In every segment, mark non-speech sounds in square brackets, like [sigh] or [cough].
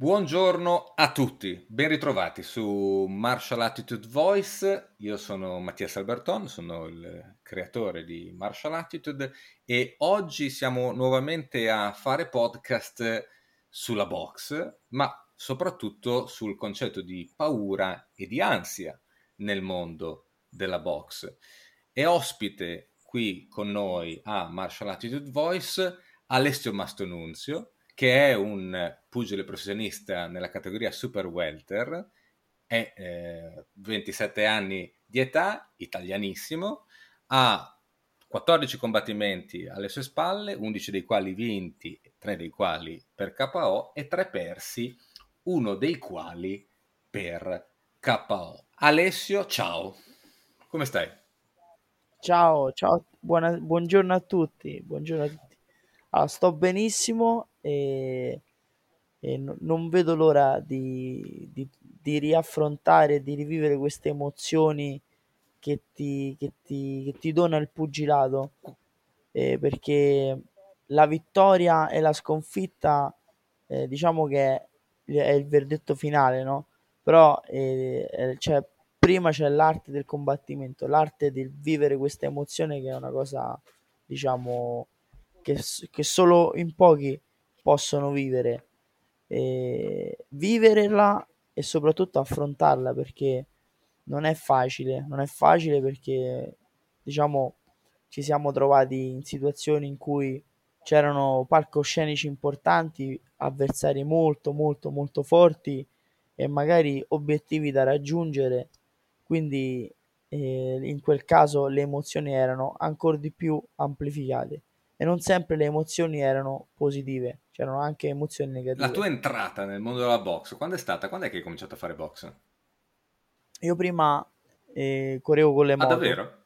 Buongiorno a tutti, ben ritrovati su Martial Attitude Voice. Io sono Mattia Alberton, sono il creatore di Martial Attitude e oggi siamo nuovamente a fare podcast sulla box, ma soprattutto sul concetto di paura e di ansia nel mondo della box. È ospite qui con noi a Martial Attitude Voice Alessio Mastonunzio che è un pugile professionista nella categoria Super Welter, è eh, 27 anni di età, italianissimo, ha 14 combattimenti alle sue spalle, 11 dei quali vinti, 3 dei quali per KO e 3 persi, uno dei quali per KO. Alessio, ciao, come stai? Ciao, ciao, buona, buongiorno a tutti, buongiorno a tutti. Ah, sto benissimo e, e no- non vedo l'ora di, di- di riaffrontare di rivivere queste emozioni che ti, che ti, che ti dona il pugilato, eh, perché la vittoria e la sconfitta, eh, diciamo che è il verdetto finale, no? Però eh, eh, c'è- prima c'è l'arte del combattimento, l'arte di vivere questa emozione che è una cosa, diciamo che, che solo in pochi possono vivere. E viverla e soprattutto affrontarla perché non è facile, non è facile perché diciamo ci siamo trovati in situazioni in cui c'erano palcoscenici importanti, avversari molto molto molto forti e magari obiettivi da raggiungere, quindi eh, in quel caso le emozioni erano ancora di più amplificate e non sempre le emozioni erano positive, c'erano anche emozioni negative. La tua entrata nel mondo della box, quando è stata? Quando è che hai cominciato a fare box? Io prima eh, correvo con le Ah, moto, davvero?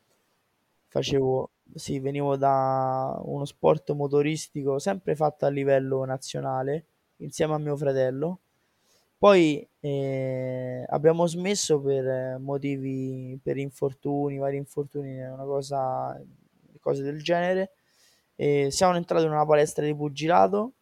facevo, sì, venivo da uno sport motoristico sempre fatto a livello nazionale insieme a mio fratello. Poi eh, abbiamo smesso per motivi, per infortuni, vari infortuni, una cosa, cose del genere. E siamo entrati in una palestra di pugilato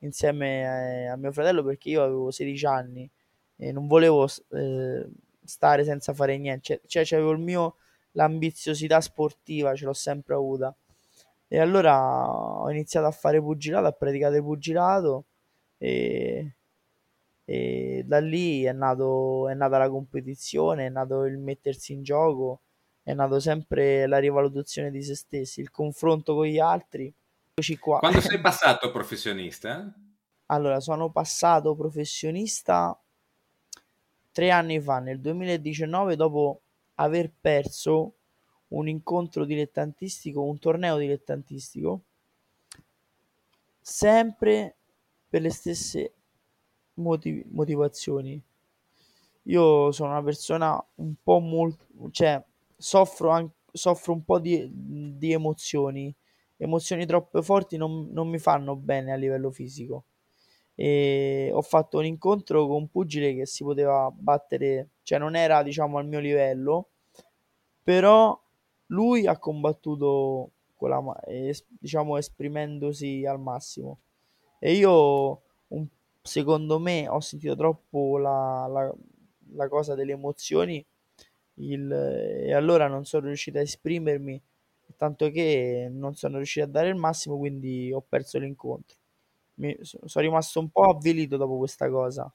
insieme a, a mio fratello perché io avevo 16 anni e non volevo eh, stare senza fare niente, cioè, cioè avevo il mio l'ambiziosità sportiva, ce l'ho sempre avuta. E allora ho iniziato a fare pugilato, a praticare pugilato e, e da lì è nato, è nata la competizione, è nato il mettersi in gioco, è nato sempre la rivalutazione di se stessi, il confronto con gli altri. Quando sei [laughs] passato professionista? Allora, sono passato professionista tre anni fa, nel 2019, dopo aver perso un incontro dilettantistico, un torneo dilettantistico, sempre per le stesse motiv- motivazioni. Io sono una persona un po' molto, cioè soffro, anche, soffro un po' di, di emozioni, emozioni troppo forti non, non mi fanno bene a livello fisico. E ho fatto un incontro con un pugile che si poteva battere, cioè non era diciamo al mio livello, però lui ha combattuto con la, diciamo esprimendosi al massimo. E io un- secondo me ho sentito troppo la, la- la cosa delle emozioni il- e allora non sono riuscito a esprimermi tanto che non sono riuscito a dare il massimo quindi ho perso l'incontro mi, so- sono rimasto un po' avvilito dopo questa cosa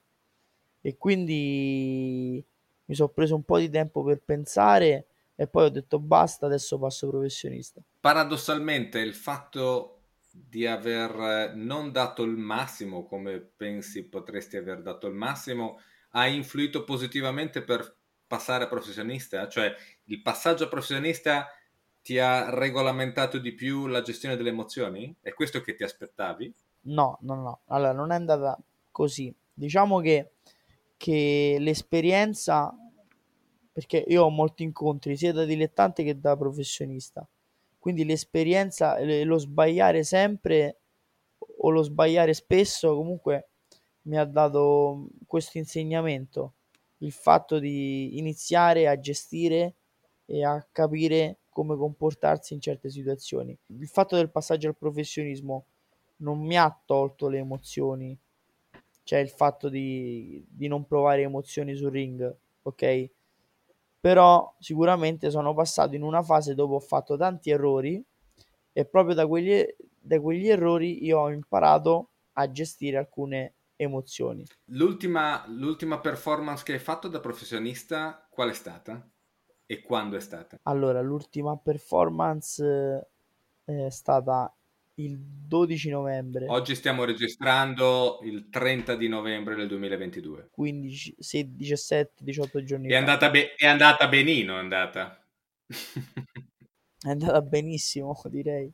e quindi mi sono preso un po' di tempo per pensare e poi ho detto basta, adesso passo professionista. Paradossalmente il fatto di aver non dato il massimo come pensi potresti aver dato il massimo ha influito positivamente per passare a professionista? Cioè il passaggio a professionista ti ha regolamentato di più la gestione delle emozioni? È questo che ti aspettavi? No, no, no, allora non è andata così. Diciamo che, che l'esperienza, perché io ho molti incontri sia da dilettante che da professionista, quindi l'esperienza lo sbagliare sempre o lo sbagliare spesso comunque mi ha dato questo insegnamento, il fatto di iniziare a gestire e a capire come comportarsi in certe situazioni. Il fatto del passaggio al professionismo non mi ha tolto le emozioni, cioè il fatto di, di non provare emozioni sul ring, ok? Però sicuramente sono passato in una fase dove ho fatto tanti errori e proprio da quegli, da quegli errori io ho imparato a gestire alcune emozioni. L'ultima, l'ultima performance che hai fatto da professionista, qual è stata? E quando è stata? Allora, l'ultima performance eh, è stata il 12 novembre. Oggi stiamo registrando il 30 di novembre del 2022. 15, 16, 17, 18 giorni è fa. Andata be- è andata benino, è andata. è andata benissimo, [laughs] direi.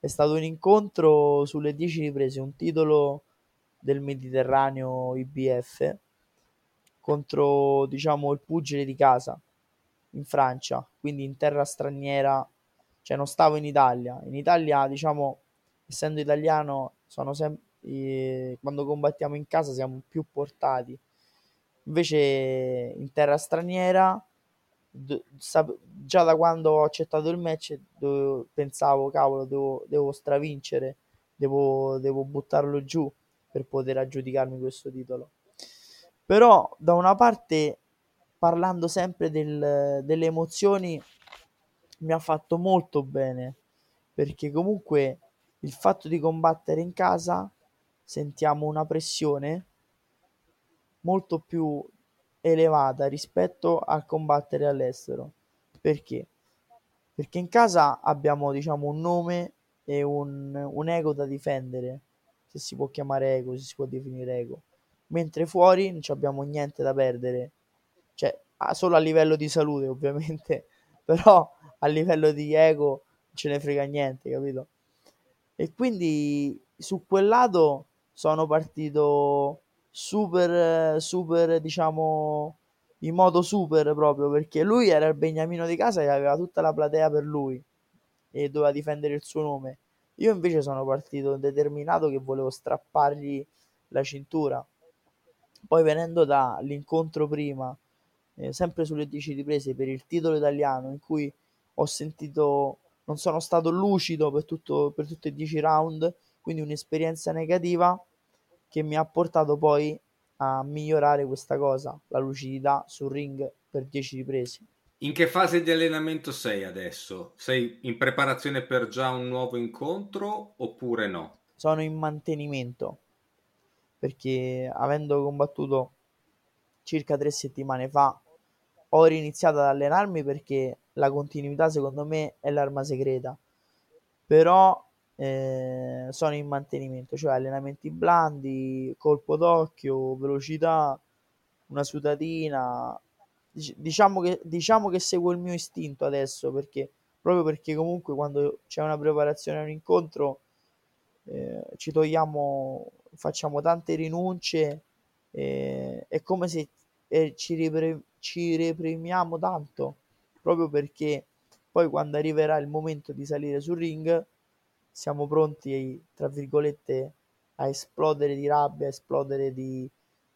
È stato un incontro sulle 10 riprese, un titolo del Mediterraneo IBF contro, diciamo, il pugile di casa in Francia, quindi in terra straniera, cioè non stavo in Italia. In Italia, diciamo, essendo italiano, sono sempre eh, quando combattiamo in casa siamo più portati. Invece in terra straniera, d- sap- già da quando ho accettato il match, do- pensavo, cavolo, devo, devo stravincere, devo, devo buttarlo giù per poter aggiudicarmi questo titolo. Però da una parte, parlando sempre del, delle emozioni, mi ha fatto molto bene, perché comunque il fatto di combattere in casa sentiamo una pressione molto più elevata rispetto al combattere all'estero. Perché? Perché in casa abbiamo diciamo un nome e un, un ego da difendere, se si può chiamare ego, se si può definire ego. Mentre fuori non abbiamo niente da perdere, cioè solo a livello di salute [laughs] ovviamente, però a livello di ego non ce ne frega niente, capito? E quindi su quel lato sono partito super, super, diciamo, in modo super proprio, perché lui era il beniamino di casa e aveva tutta la platea per lui e doveva difendere il suo nome. Io invece sono partito determinato che volevo strappargli la cintura. Poi venendo dall'incontro prima, eh, sempre sulle 10 riprese per il titolo italiano, in cui ho sentito non sono stato lucido per, tutto, per tutti e dieci round, quindi un'esperienza negativa che mi ha portato poi a migliorare questa cosa, la lucidità sul ring per 10 riprese. In che fase di allenamento sei adesso? Sei in preparazione per già un nuovo incontro oppure no? Sono in mantenimento perché avendo combattuto circa tre settimane fa ho riniziato ad allenarmi perché la continuità secondo me è l'arma segreta però eh, sono in mantenimento cioè allenamenti blandi colpo d'occhio velocità una sudatina diciamo che, diciamo che seguo il mio istinto adesso perché proprio perché comunque quando c'è una preparazione a un incontro eh, ci togliamo facciamo tante rinunce eh, è come se eh, ci, ripre- ci reprimiamo tanto proprio perché poi quando arriverà il momento di salire sul ring siamo pronti, tra virgolette, a esplodere di rabbia, a esplodere di,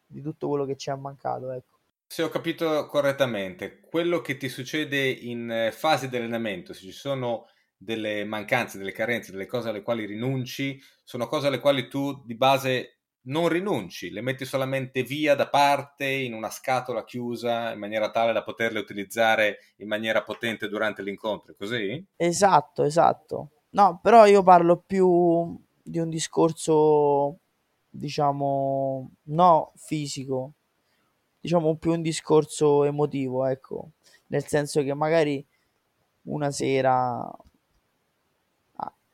di tutto quello che ci è mancato. Ecco. Se ho capito correttamente, quello che ti succede in eh, fase di allenamento, se ci sono delle mancanze, delle carenze, delle cose alle quali rinunci, sono cose alle quali tu di base non rinunci, le metti solamente via da parte in una scatola chiusa in maniera tale da poterle utilizzare in maniera potente durante l'incontro, così? Esatto, esatto. No, però io parlo più di un discorso, diciamo, no fisico, diciamo più un discorso emotivo, ecco, nel senso che magari una sera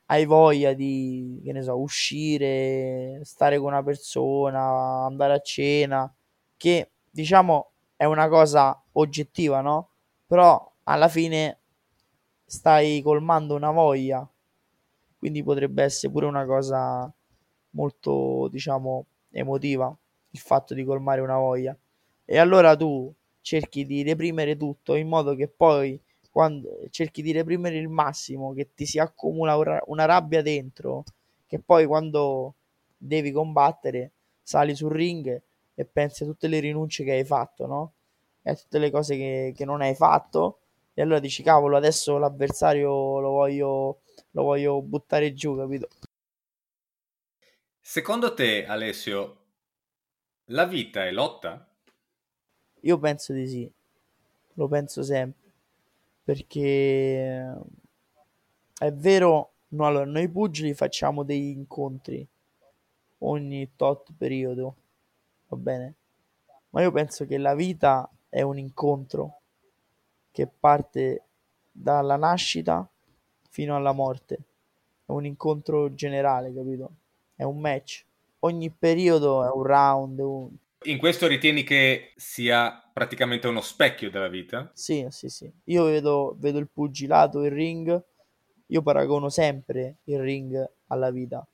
hai voglia di, che ne so, uscire, stare con una persona, andare a cena, che diciamo è una cosa oggettiva, no? Però alla fine stai colmando una voglia, quindi potrebbe essere pure una cosa molto, diciamo, emotiva il fatto di colmare una voglia. E allora tu cerchi di reprimere tutto in modo che poi quando cerchi di reprimere il massimo, che ti si accumula una rabbia dentro, che poi quando devi combattere sali sul ring e pensi a tutte le rinunce che hai fatto, no? E a tutte le cose che, che non hai fatto, e allora dici cavolo, adesso l'avversario lo voglio, lo voglio buttare giù, capito? Secondo te, Alessio, La vita è lotta? Io penso di sì, lo penso sempre, perché è vero, no, allora, noi pugili facciamo degli incontri ogni tot periodo, va bene? Ma io penso che la vita è un incontro che parte dalla nascita fino alla morte. È un incontro generale, capito? È un match. Ogni periodo è un round. Un... In questo ritieni che sia praticamente uno specchio della vita? Sì, sì, sì. Io vedo, vedo il pugilato, il ring. Io paragono sempre il ring alla vita.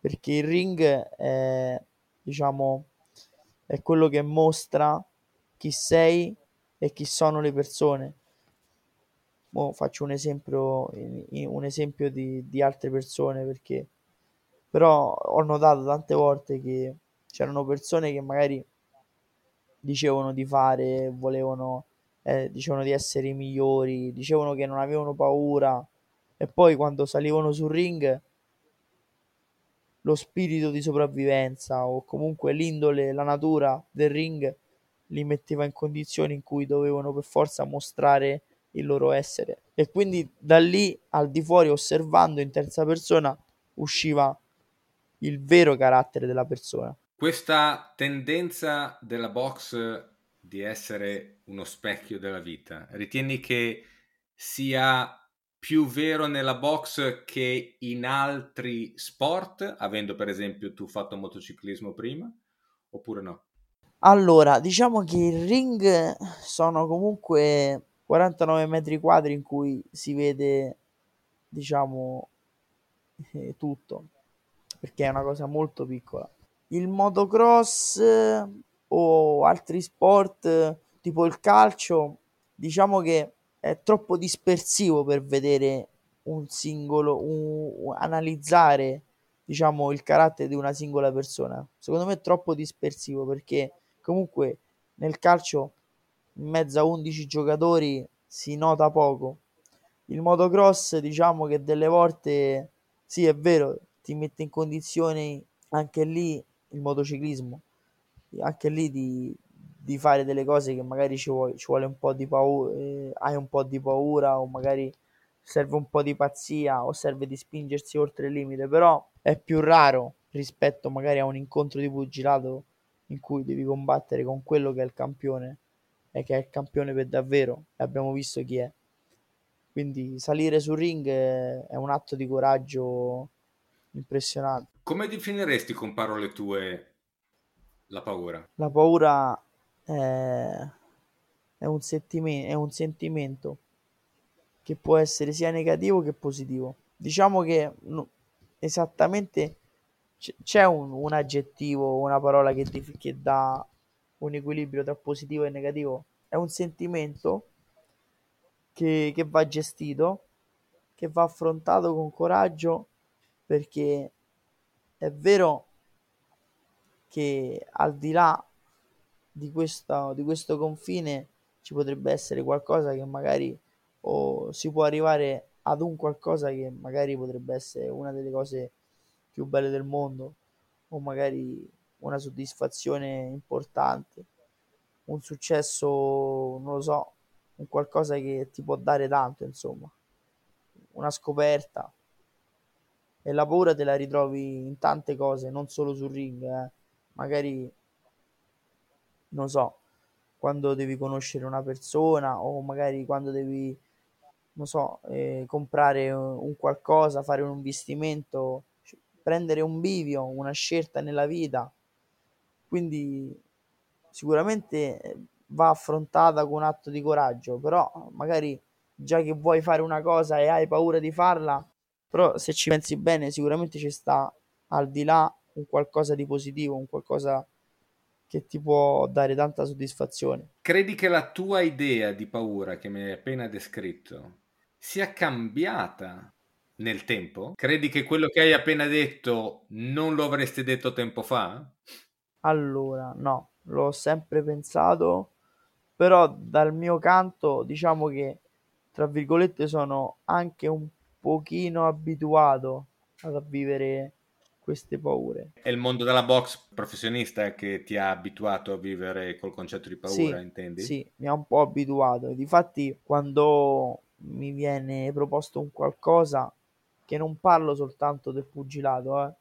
Perché il ring è, diciamo, è quello che mostra chi sei e chi sono le persone. Mo faccio un esempio, un esempio di, di altre persone perché però ho notato tante volte che c'erano persone che magari dicevano di fare, volevano, eh, dicevano di essere i migliori, dicevano che non avevano paura e poi quando salivano sul ring lo spirito di sopravvivenza o comunque l'indole, la natura del ring li metteva in condizioni in cui dovevano per forza mostrare il loro essere e quindi da lì al di fuori osservando in terza persona usciva il vero carattere della persona. Questa tendenza della box di essere uno specchio della vita, ritieni che sia più vero nella box che in altri sport, avendo per esempio tu fatto motociclismo prima, oppure no? Allora, diciamo che il ring sono comunque 49 metri quadri in cui si vede, diciamo, eh, tutto, perché è una cosa molto piccola. Il motocross eh, o altri sport tipo il calcio, diciamo che è troppo dispersivo per vedere un singolo, un, analizzare diciamo il carattere di una singola persona. Secondo me è troppo dispersivo perché comunque nel calcio in mezzo a 11 giocatori si nota poco. Il motocross diciamo che delle volte sì è vero ti mette in condizioni anche lì il motociclismo anche lì di, di fare delle cose che magari ci vuole, ci vuole un po' di paura, eh, hai un po' di paura o magari serve un po' di pazzia o serve di spingersi oltre il limite, però è più raro rispetto magari a un incontro di pugilato in cui devi combattere con quello che è il campione e che è il campione per davvero e abbiamo visto chi è. Quindi salire sul ring è un atto di coraggio impressionante. Come definiresti con parole tue la paura? La paura è, è, un, settime- è un sentimento che può essere sia negativo che positivo. Diciamo che no, esattamente c'è un, un, aggettivo, una parola che, ti, che dà un equilibrio tra positivo e negativo. È un sentimento che, che va gestito, che va affrontato con coraggio perché è vero che al di là di, questa, di questo confine ci potrebbe essere qualcosa che magari o si può arrivare ad un qualcosa che magari potrebbe essere una delle cose più belle del mondo o magari una soddisfazione importante, un successo, non lo so, un qualcosa che ti può dare tanto, insomma, una scoperta. E la paura te la ritrovi in tante cose, non solo sul ring, eh. magari non so, quando devi conoscere una persona o magari quando devi, non so, eh, comprare un qualcosa, fare un investimento, prendere un bivio, una scelta nella vita. Quindi sicuramente eh, va affrontata con un atto di coraggio, però magari già che vuoi fare una cosa e hai paura di farla, però se ci pensi bene sicuramente ci sta al di là un qualcosa di positivo, un qualcosa che ti può dare tanta soddisfazione. Credi che la tua idea di paura che mi hai appena descritto sia cambiata nel tempo? Credi che quello che hai appena detto non lo avresti detto tempo fa? Allora, no, l'ho sempre pensato, però dal mio canto diciamo che, tra virgolette, sono anche un pochino abituato a vivere queste paure. È il mondo della box professionista che ti ha abituato a vivere col concetto di paura, sì, intendi? Sì, mi ha un po' abituato. Difatti, quando mi viene proposto un qualcosa che non parlo soltanto del pugilato,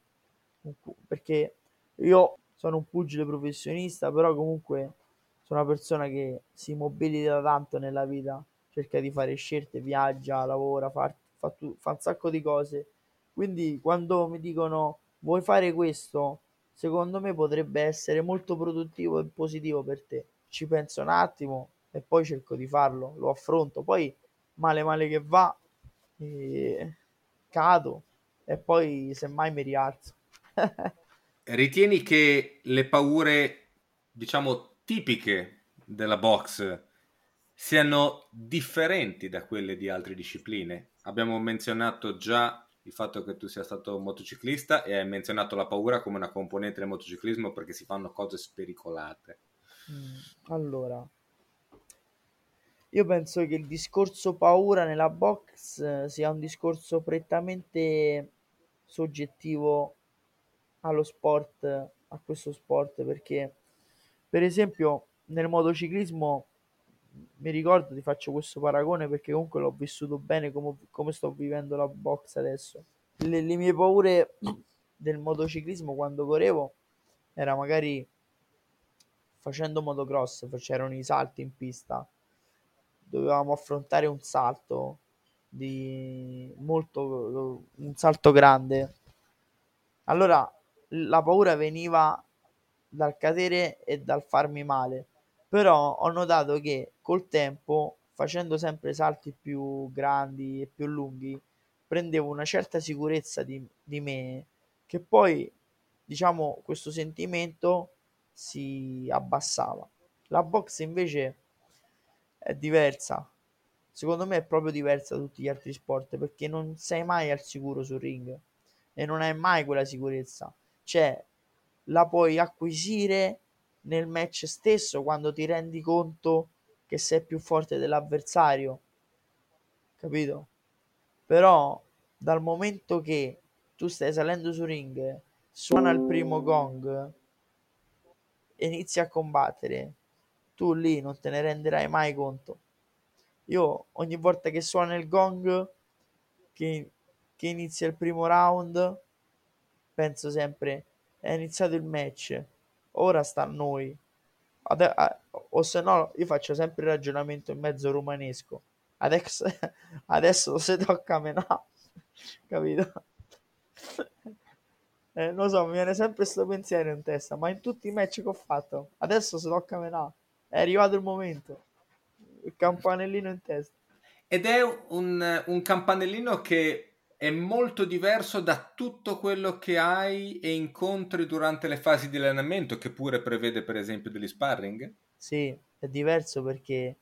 eh, perché io sono un pugile professionista, però comunque sono una persona che si mobilita tanto nella vita, cerca di fare scelte, viaggia, lavora, fa, fa, fa un sacco di cose. Quindi quando mi dicono vuoi fare questo, secondo me potrebbe essere molto produttivo e positivo per te. Ci penso un attimo e poi cerco di farlo, lo affronto. Poi male male che va, e cado e poi semmai mi rialzo. [laughs] Ritieni che le paure, diciamo, tipiche della box siano differenti da quelle di altre discipline? Abbiamo menzionato già il fatto che tu sia stato motociclista e hai menzionato la paura come una componente del motociclismo perché si fanno cose spericolate. Mm, allora, io penso che il discorso paura nella box eh, sia un discorso prettamente soggettivo allo sport, a questo sport, perché per esempio nel motociclismo mi ricordo, ti faccio questo paragone perché comunque l'ho vissuto bene come, come sto vivendo la box adesso. Le, le mie paure del motociclismo quando correvo era magari facendo motocross, c'erano i salti in pista, dovevamo affrontare un salto di molto un salto grande. Allora la paura veniva dal cadere e dal farmi male però ho notato che col tempo, facendo sempre salti più grandi e più lunghi, prendevo una certa sicurezza di, di me che poi, diciamo, questo sentimento si abbassava. La box invece è diversa. Secondo me è proprio diversa da tutti gli altri sport perché non sei mai al sicuro sul ring e non hai mai quella sicurezza. Cioè, la puoi acquisire nel match stesso quando ti rendi conto che sei più forte dell'avversario, capito? Però dal momento che tu stai salendo su ring, suona il primo gong e inizi a combattere, tu lì non te ne renderai mai conto. Io ogni volta che suona il gong, che, che inizia il primo round, penso sempre è iniziato il match ora sta a noi. Ade- a- o se no, io faccio sempre il ragionamento in mezzo romanesco. Adesso, [laughs] adesso se tocca a me, no. [laughs] Capito? [laughs] Eh, non so, mi viene sempre questo pensiero in testa, ma in tutti i match che ho fatto, adesso se tocca a me, no. È arrivato il momento. Il campanellino in testa. Ed è un, un campanellino che è molto diverso da tutto quello che hai e incontri durante le fasi di allenamento, che pure prevede per esempio degli sparring? Sì, è diverso perché,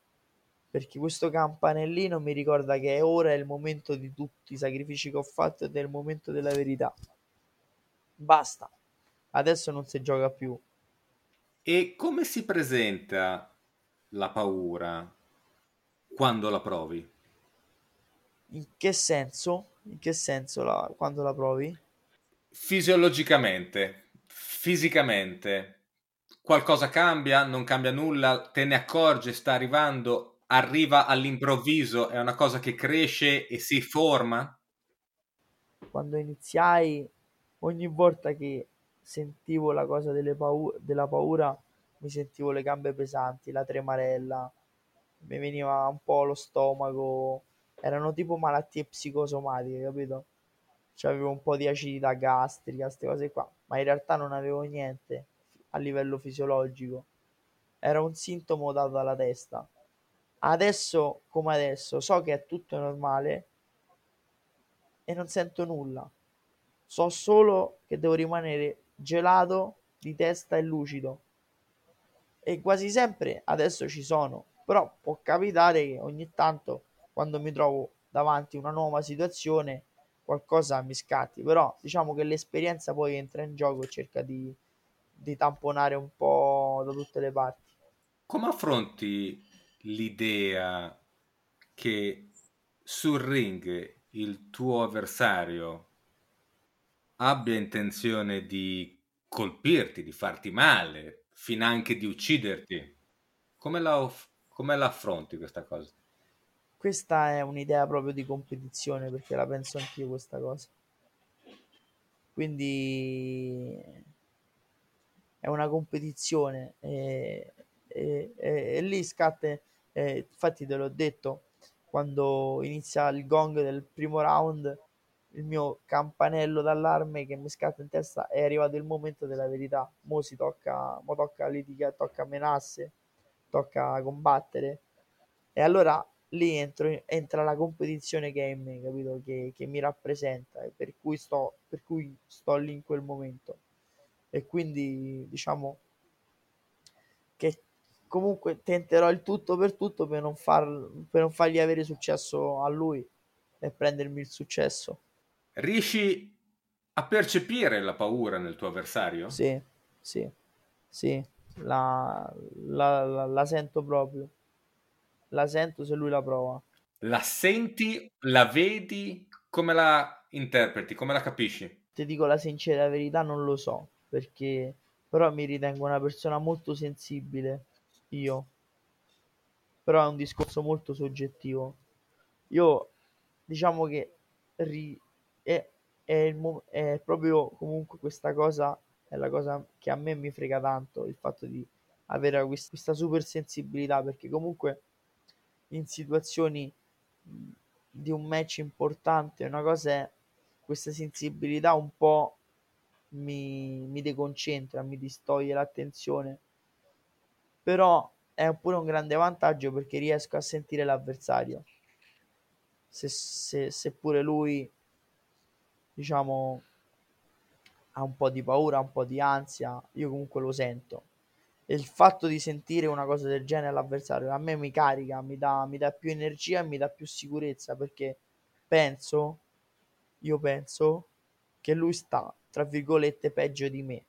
perché questo campanellino mi ricorda che ora è il momento di tutti i sacrifici che ho fatto ed è il momento della verità. Basta, adesso non si gioca più. E come si presenta la paura quando la provi? In che senso? In che senso la, quando la provi? Fisiologicamente, fisicamente, qualcosa cambia, non cambia nulla, te ne accorgi, sta arrivando, arriva all'improvviso, è una cosa che cresce e si forma? Quando iniziai, ogni volta che sentivo la cosa paure, della paura, mi sentivo le gambe pesanti, la tremarella, mi veniva un po' lo stomaco, erano tipo malattie psicosomatiche, capito? Cioè avevo un po' di acidità gastrica, queste cose qua, ma in realtà non avevo niente a livello fisiologico. Era un sintomo dato dalla testa. Adesso, come adesso, so che è tutto normale e non sento nulla. So solo che devo rimanere gelato di testa e lucido. E quasi sempre adesso ci sono, però può capitare che ogni tanto quando mi trovo davanti a una nuova situazione qualcosa mi scatti, però diciamo che l'esperienza poi entra in gioco e cerca di, di tamponare un po' da tutte le parti. Come affronti l'idea che sul ring il tuo avversario abbia intenzione di colpirti, di farti male, fin anche di ucciderti. Come la, come la affronti questa cosa? Questa è un'idea proprio di competizione perché la penso anch'io questa cosa. Quindi è una competizione e, e, e, e lì scatta, infatti te l'ho detto, quando inizia il gong del primo round, il mio campanello d'allarme che mi scatta in testa è arrivato il momento della verità. Mo si tocca, mo tocca litigare, tocca menasse, tocca combattere. E allora lì entro, entra la competizione che è in me, capito? Che, che mi rappresenta e per cui, sto, per cui sto lì in quel momento. E quindi diciamo che comunque tenterò il tutto per tutto per non, far, per non fargli avere successo a lui e prendermi il successo. Riesci a percepire la paura nel tuo avversario? Sì, sì, sì, la, la, la, la sento proprio. La sento se lui la prova. La senti, la vedi, come la interpreti, come la capisci? Ti dico la sincera verità, non lo so, perché però mi ritengo una persona molto sensibile, io. Però è un discorso molto soggettivo. Io diciamo che ri- è, è, il, è proprio comunque questa cosa è la cosa che a me mi frega tanto il fatto di avere questa super sensibilità perché comunque in situazioni di un match importante una cosa è questa sensibilità un po' mi, mi deconcentra mi distoglie l'attenzione però è pure un grande vantaggio perché riesco a sentire l'avversario se, se, seppure lui diciamo, ha un po' di paura, un po' di ansia, io comunque lo sento. E il fatto di sentire una cosa del genere all'avversario a me mi carica, mi dà, mi dà più energia e mi dà più sicurezza perché penso, io penso che lui sta, tra virgolette, peggio di me.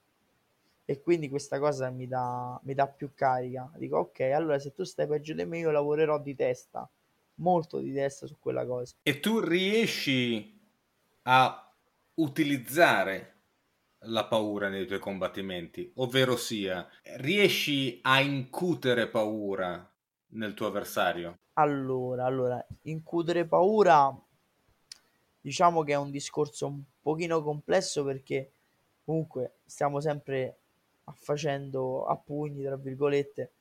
E quindi questa cosa mi dà, mi dà più carica. Dico, ok, allora se tu stai peggio di me, io lavorerò di testa, molto di testa su quella cosa. E tu riesci a utilizzare la paura nei tuoi combattimenti, ovvero sia, riesci a incutere paura nel tuo avversario? Allora, allora, incutere paura diciamo che è un discorso un pochino complesso perché comunque stiamo sempre facendo a pugni, tra virgolette,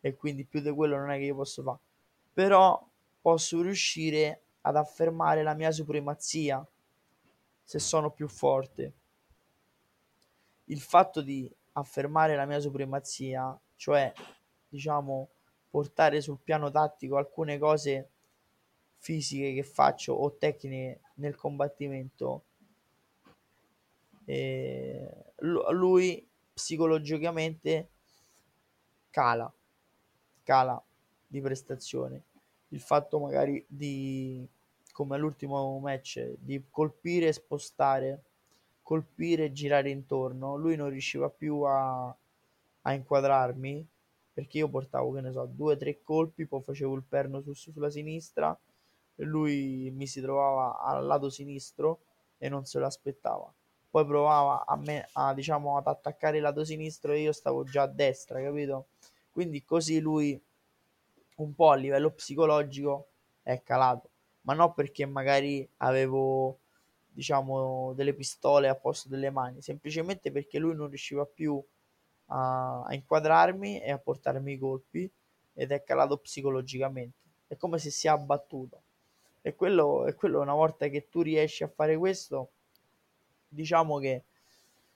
e quindi più di quello non è che io posso fare. Però posso riuscire ad affermare la mia supremazia se sono più forte. Il fatto di affermare la mia supremazia, cioè diciamo portare sul piano tattico alcune cose fisiche che faccio o tecniche nel combattimento, e lui psicologicamente cala, cala di prestazione. Il fatto magari di come all'ultimo match di colpire e spostare, colpire e girare intorno. Lui non riusciva più a, a inquadrarmi perché io portavo, che ne so, due o tre colpi, poi facevo il perno su, sulla sinistra lui mi si trovava al lato sinistro e non se lo aspettava. Poi provava a me a, diciamo, ad attaccare il lato sinistro e io stavo già a destra, capito? Quindi così lui un po' a livello psicologico è calato ma non perché magari avevo diciamo delle pistole a posto delle mani, semplicemente perché lui non riusciva più a, a inquadrarmi e a portarmi i colpi ed è calato psicologicamente. È come se si è abbattuto. E quello, e quello una volta che tu riesci a fare questo, diciamo che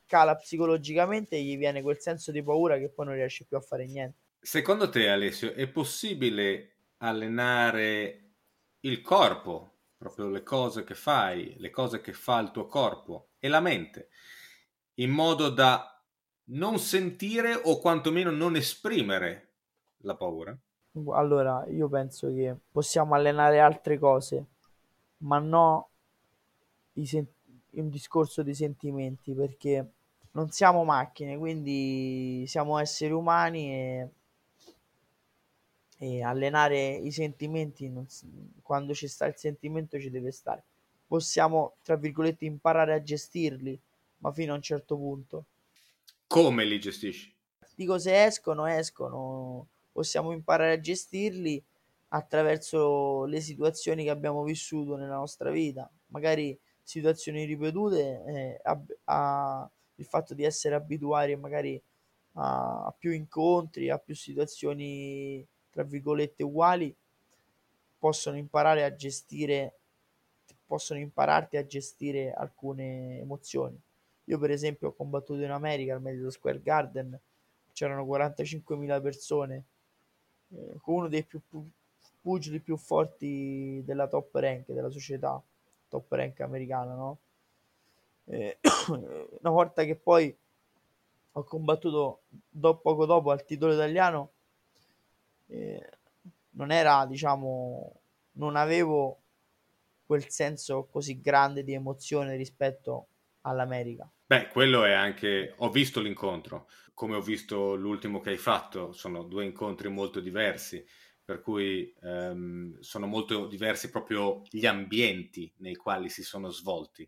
cala psicologicamente e gli viene quel senso di paura che poi non riesce più a fare niente. Secondo te, Alessio, è possibile allenare il corpo, proprio le cose che fai, le cose che fa il tuo corpo e la mente, in modo da non sentire o quantomeno non esprimere la paura? Allora, io penso che possiamo allenare altre cose, ma no sen- un discorso di sentimenti, perché non siamo macchine, quindi siamo esseri umani e e allenare i sentimenti non, quando ci sta il sentimento ci deve stare possiamo tra virgolette imparare a gestirli ma fino a un certo punto. Come li gestisci? Dico se escono, escono, possiamo imparare a gestirli attraverso le situazioni che abbiamo vissuto nella nostra vita, magari situazioni ripetute, eh, a, a, il fatto di essere abituati magari a, a più incontri, a più situazioni tra virgolette uguali, possono imparare a gestire possono impararti a gestire alcune emozioni. Io per esempio ho combattuto in America al Madison Square Garden, c'erano 45.000 persone, eh, con uno dei più pugili più forti della top rank, della società, top rank americana, no? Eh, [clears throat] una volta che poi ho combattuto do, poco dopo al titolo italiano, eh, non era, diciamo, non avevo quel senso così grande di emozione rispetto all'America. Beh, quello è anche. Ho visto l'incontro, come ho visto l'ultimo che hai fatto, sono due incontri molto diversi, per cui ehm, sono molto diversi proprio gli ambienti nei quali si sono svolti.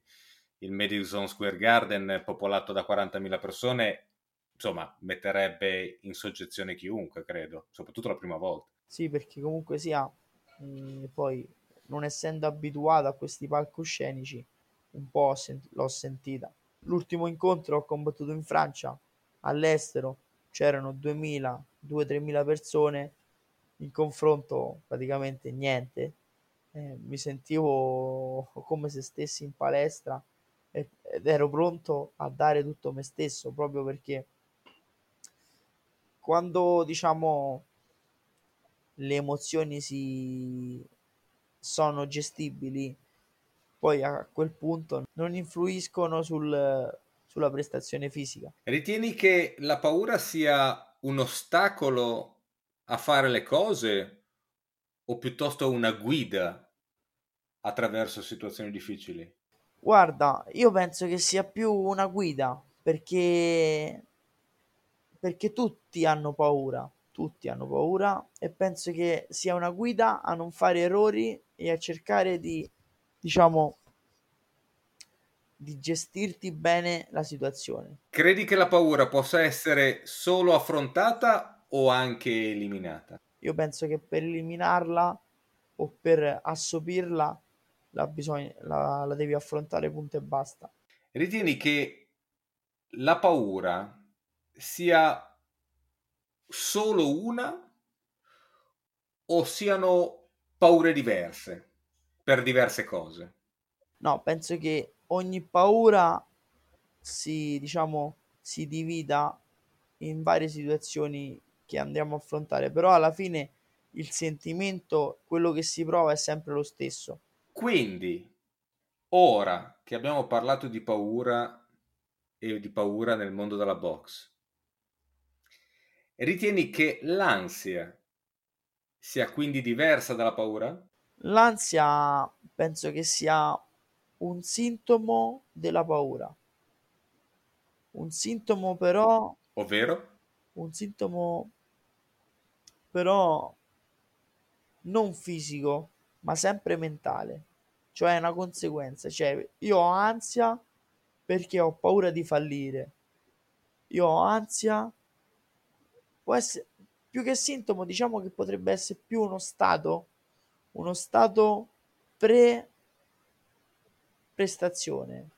Il Madison Square Garden, popolato da 40.000 persone, insomma, metterebbe in soggezione chiunque, credo, soprattutto la prima volta. Sì, perché comunque sia, mh, mm, poi non essendo abituato a questi palcoscenici, un po' sent- l'ho sentita. L'ultimo incontro ho combattuto in Francia, all'estero, c'erano 2000, 2-3 persone, in confronto praticamente niente. Eh, mi sentivo come se stessi in palestra ed ero pronto a dare tutto me stesso proprio perché quando diciamo le emozioni si sono gestibili, poi a quel punto non influiscono sul, sulla prestazione fisica. Ritieni che la paura sia un ostacolo a fare le cose o piuttosto una guida attraverso situazioni difficili? Guarda, io penso che sia più una guida perché perché tutti hanno paura tutti hanno paura e penso che sia una guida a non fare errori e a cercare di, diciamo, di gestirti bene la situazione. Credi che la paura possa essere solo affrontata o anche eliminata? Io penso che per eliminarla o per assopirla la, bisogna, la, la devi affrontare punto e basta. Ritieni che la paura sia solo una o siano paure diverse per diverse cose? No, penso che ogni paura si, diciamo, si divida in varie situazioni che andremo a affrontare, però alla fine il sentimento, quello che si prova è sempre lo stesso. Quindi, ora che abbiamo parlato di paura e di paura nel mondo della box, Ritieni che l'ansia sia quindi diversa dalla paura? L'ansia penso che sia un sintomo della paura. Un sintomo però... Ovvero? Un sintomo però non fisico, ma sempre mentale. Cioè è una conseguenza. Cioè io ho ansia perché ho paura di fallire. Io ho ansia può essere più che sintomo, diciamo che potrebbe essere più uno stato, uno stato pre prestazione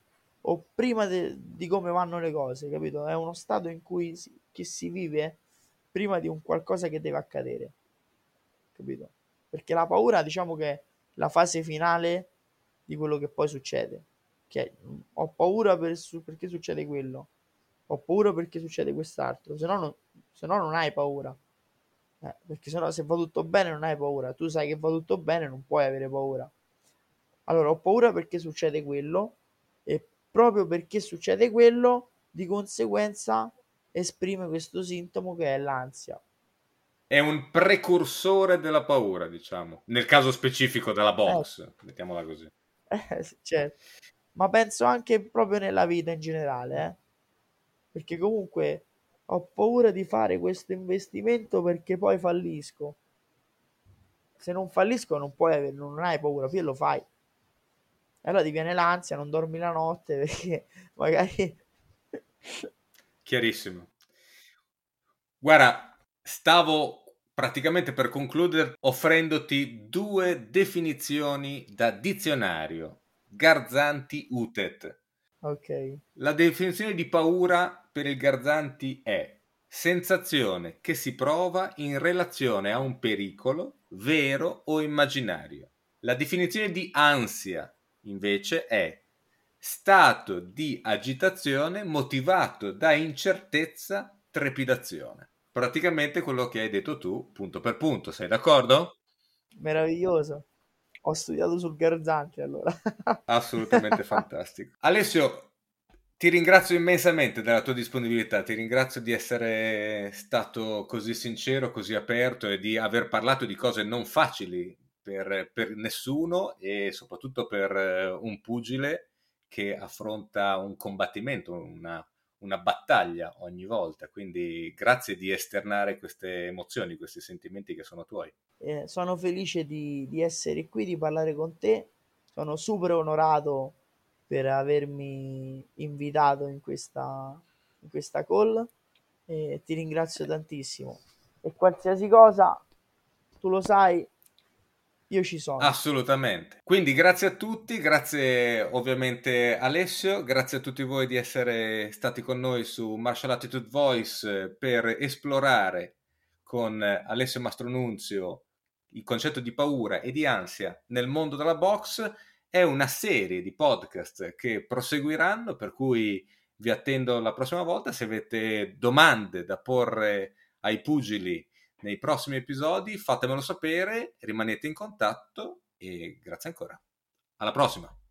o prima de, di come vanno le cose, capito? È uno stato in cui si, si vive prima di un qualcosa che deve accadere, capito? Perché la paura, diciamo che è la fase finale di quello che poi succede. Che ho paura per, perché succede quello, ho paura perché succede quest'altro, se no non, se no non hai paura. Eh, perché se no se va tutto bene non hai paura. Tu sai che va tutto bene, non puoi avere paura. Allora ho paura perché succede quello e proprio perché succede quello, di conseguenza esprime questo sintomo che è l'ansia. È un precursore della paura, diciamo. Nel caso specifico della box, eh. mettiamola così. [laughs] Eh, certo. Ma penso anche proprio nella vita in generale, eh? perché comunque ho paura di fare questo investimento perché poi fallisco. Se non fallisco non puoi avere, non hai paura, poi lo fai. E allora ti viene l'ansia, non dormi la notte [laughs] perché magari Chiarissimo. Guarda, stavo praticamente per concludere offrendoti due definizioni da dizionario. Garzanti Utet. Ok. La definizione di paura per il Garzanti è sensazione che si prova in relazione a un pericolo vero o immaginario. La definizione di ansia invece è stato di agitazione motivato da incertezza, trepidazione. Praticamente quello che hai detto tu, punto per punto, sei d'accordo? Meraviglioso. Ho studiato sul Garzanti allora. Assolutamente [laughs] fantastico. Alessio, ti ringrazio immensamente della tua disponibilità, ti ringrazio di essere stato così sincero, così aperto e di aver parlato di cose non facili per, per nessuno e soprattutto per eh, un pugile che affronta un combattimento, una, una battaglia ogni volta. Quindi grazie di esternare queste emozioni, questi sentimenti che sono tuoi. Eh, sono felice di, di essere qui, di parlare con te. Sono super onorato per avermi invitato in questa, in questa call e ti ringrazio tantissimo. E qualsiasi cosa, tu lo sai, io ci sono. Assolutamente. Quindi grazie a tutti, grazie ovviamente Alessio, grazie a tutti voi di essere stati con noi su Martial Attitude Voice per esplorare con Alessio Mastronunzio il concetto di paura e di ansia nel mondo della box. È una serie di podcast che proseguiranno, per cui vi attendo la prossima volta. Se avete domande da porre ai pugili nei prossimi episodi, fatemelo sapere, rimanete in contatto e grazie ancora. Alla prossima!